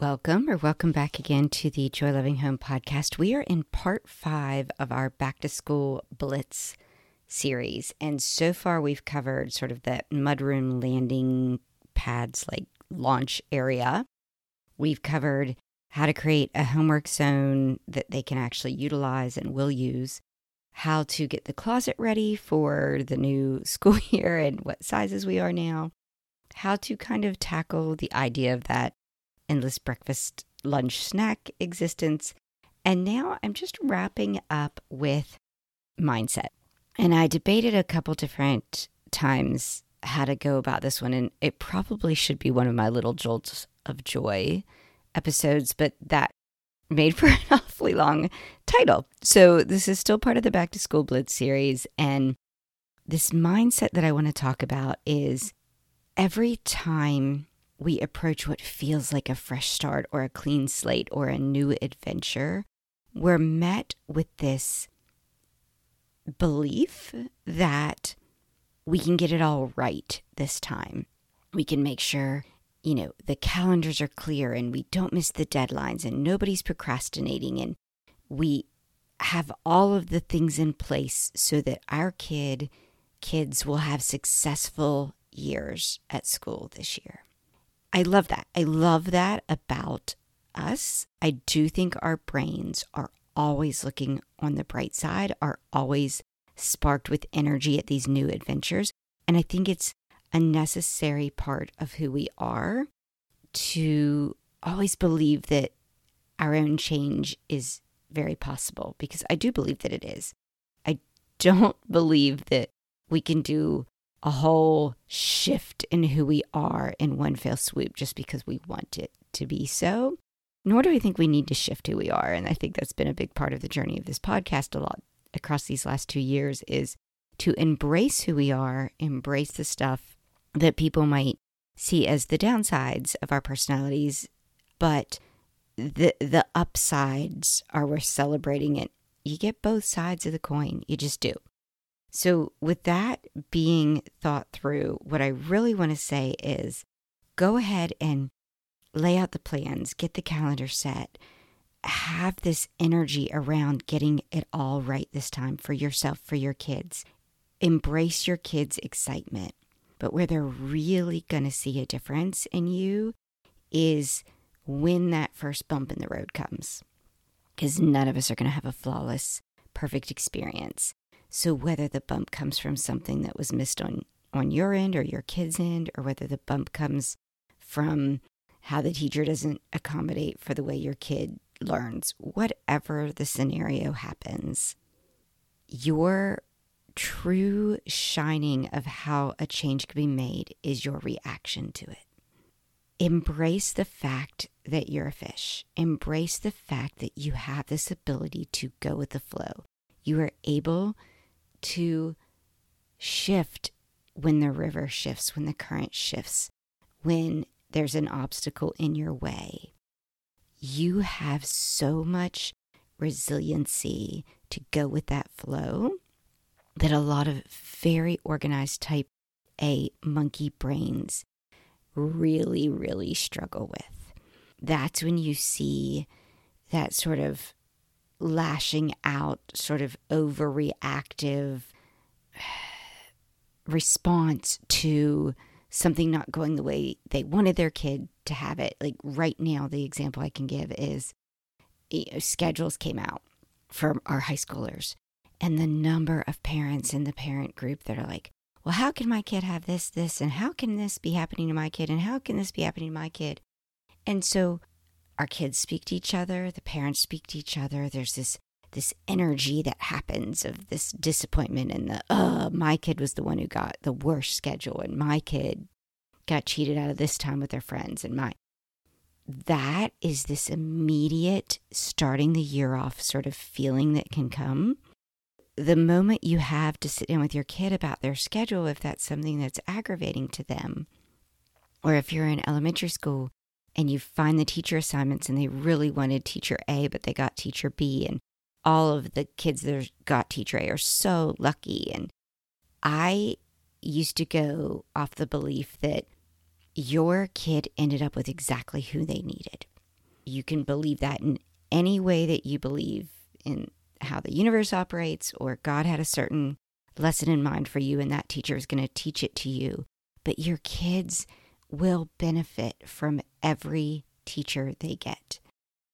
Welcome or welcome back again to the Joy Loving Home podcast. We are in part five of our back to school blitz series. And so far, we've covered sort of that mudroom landing pads, like launch area. We've covered how to create a homework zone that they can actually utilize and will use, how to get the closet ready for the new school year and what sizes we are now, how to kind of tackle the idea of that endless breakfast, lunch, snack existence. And now I'm just wrapping up with mindset. And I debated a couple different times how to go about this one. And it probably should be one of my little jolts of joy episodes, but that made for an awfully long title. So this is still part of the Back to School Blitz series. And this mindset that I want to talk about is every time we approach what feels like a fresh start or a clean slate or a new adventure, we're met with this belief that we can get it all right this time. We can make sure, you know, the calendars are clear and we don't miss the deadlines and nobody's procrastinating and we have all of the things in place so that our kid kids will have successful years at school this year. I love that. I love that about us. I do think our brains are always looking on the bright side, are always sparked with energy at these new adventures. And I think it's a necessary part of who we are to always believe that our own change is very possible because I do believe that it is. I don't believe that we can do a whole shift in who we are in one fell swoop just because we want it to be so. Nor do I think we need to shift who we are. And I think that's been a big part of the journey of this podcast a lot across these last two years is to embrace who we are, embrace the stuff that people might see as the downsides of our personalities, but the the upsides are worth celebrating it. You get both sides of the coin. You just do. So, with that being thought through, what I really want to say is go ahead and lay out the plans, get the calendar set, have this energy around getting it all right this time for yourself, for your kids. Embrace your kids' excitement. But where they're really going to see a difference in you is when that first bump in the road comes. Because none of us are going to have a flawless, perfect experience. So whether the bump comes from something that was missed on on your end or your kid's end or whether the bump comes from how the teacher doesn't accommodate for the way your kid learns, whatever the scenario happens, your true shining of how a change can be made is your reaction to it. Embrace the fact that you're a fish. Embrace the fact that you have this ability to go with the flow. You are able to shift when the river shifts, when the current shifts, when there's an obstacle in your way. You have so much resiliency to go with that flow that a lot of very organized type A monkey brains really, really struggle with. That's when you see that sort of lashing out, sort of overreactive response to something not going the way they wanted their kid to have it. Like right now, the example I can give is you know, schedules came out for our high schoolers, and the number of parents in the parent group that are like, well, how can my kid have this, this, and how can this be happening to my kid, and how can this be happening to my kid? And so our kids speak to each other, the parents speak to each other. There's this this energy that happens of this disappointment and the uh my kid was the one who got the worst schedule and my kid got cheated out of this time with their friends and my that is this immediate starting the year off sort of feeling that can come the moment you have to sit down with your kid about their schedule if that's something that's aggravating to them or if you're in elementary school and you find the teacher assignments and they really wanted teacher A, but they got teacher B, and all of the kids that got teacher A are so lucky. And I used to go off the belief that your kid ended up with exactly who they needed. you can believe that in any way that you believe in how the universe operates or God had a certain lesson in mind for you and that teacher is going to teach it to you. But your kids will benefit from every teacher they get.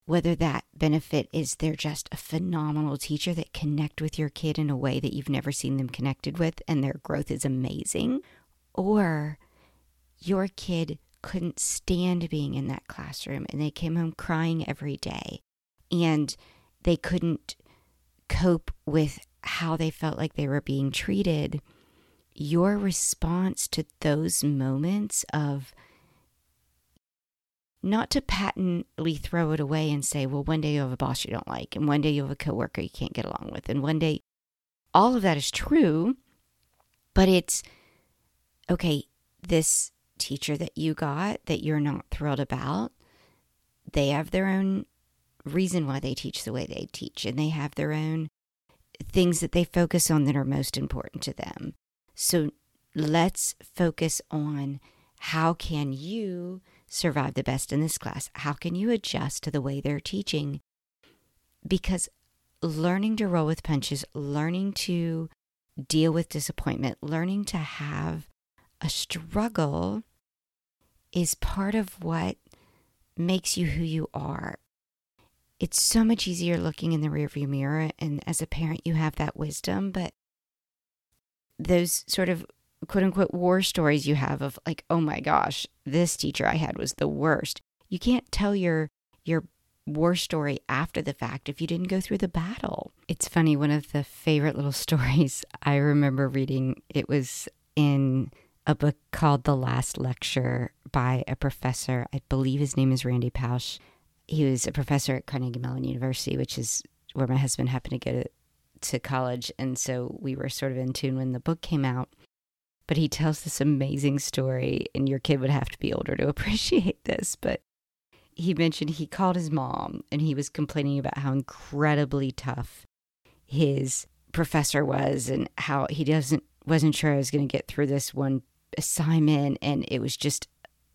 Whether that benefit is they're just a phenomenal teacher that connect with your kid in a way that you've never seen them connected with and their growth is amazing, or your kid couldn't stand being in that classroom and they came home crying every day and they couldn't cope with how they felt like they were being treated, your response to those moments of not to patently throw it away and say, well, one day you have a boss you don't like, and one day you have a coworker you can't get along with, and one day all of that is true, but it's okay, this teacher that you got that you're not thrilled about, they have their own reason why they teach the way they teach, and they have their own things that they focus on that are most important to them. So let's focus on how can you survive the best in this class? How can you adjust to the way they're teaching? Because learning to roll with punches, learning to deal with disappointment, learning to have a struggle is part of what makes you who you are it's so much easier looking in the rearview mirror. And as a parent, you have that wisdom. But those sort of quote unquote war stories you have of like, oh my gosh, this teacher I had was the worst. You can't tell your your war story after the fact if you didn't go through the battle. It's funny, one of the favorite little stories I remember reading, it was in a book called The Last Lecture by a professor. I believe his name is Randy Pausch he was a professor at Carnegie Mellon University, which is where my husband happened to go to, to college. And so we were sort of in tune when the book came out. But he tells this amazing story, and your kid would have to be older to appreciate this. But he mentioned he called his mom and he was complaining about how incredibly tough his professor was and how he doesn't wasn't sure I was going to get through this one assignment and it was just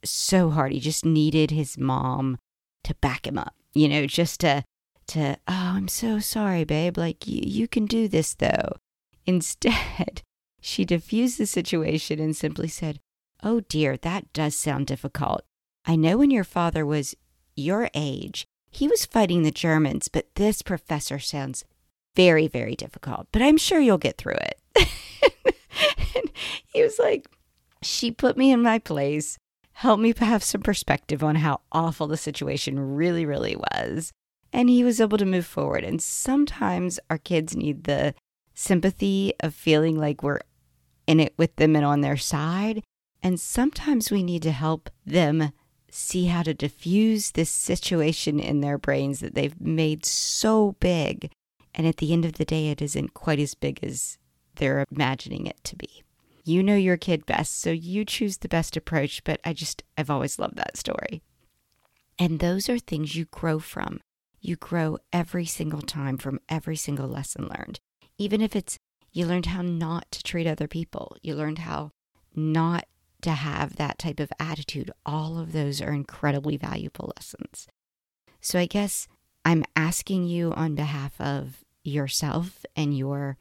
so hard. He just needed his mom to back him up, you know, just to, to, oh, I'm so sorry, babe. Like, you, you can do this though. Instead, she diffused the situation and simply said, Oh dear, that does sound difficult. I know when your father was your age, he was fighting the Germans, but this professor sounds very, very difficult, but I'm sure you'll get through it. and he was like, She put me in my place helped me have some perspective on how awful the situation really, really was. And he was able to move forward. And sometimes our kids need the sympathy of feeling like we're in it with them and on their side. And sometimes we need to help them see how to diffuse this situation in their brains that they've made so big. And at the end of the day, it isn't quite as big as they're imagining it to be. You know your kid best, so you choose the best approach. But I just, I've always loved that story. And those are things you grow from. You grow every single time from every single lesson learned. Even if it's you learned how not to treat other people, you learned how not to have that type of attitude. All of those are incredibly valuable lessons. So I guess I'm asking you on behalf of yourself and your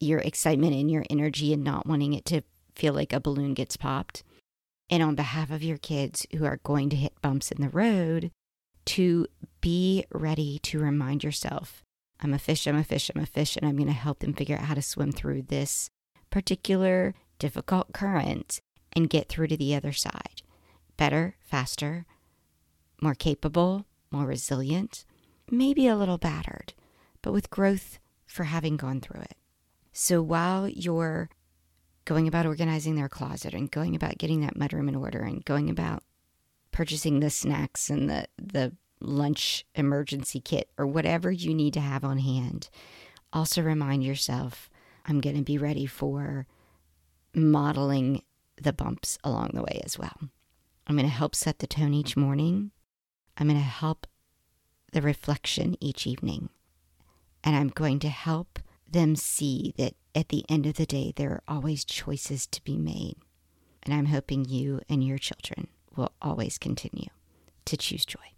your excitement and your energy and not wanting it to feel like a balloon gets popped. And on behalf of your kids who are going to hit bumps in the road, to be ready to remind yourself I'm a fish, I'm a fish, I'm a fish, and I'm going to help them figure out how to swim through this particular difficult current and get through to the other side. Better, faster, more capable, more resilient, maybe a little battered, but with growth for having gone through it. So while you're going about organizing their closet and going about getting that mudroom in order and going about purchasing the snacks and the, the lunch emergency kit or whatever you need to have on hand, also remind yourself I'm going to be ready for modeling the bumps along the way as well. I'm going to help set the tone each morning. I'm going to help the reflection each evening. And I'm going to help them see that at the end of the day, there are always choices to be made. And I'm hoping you and your children will always continue to choose joy.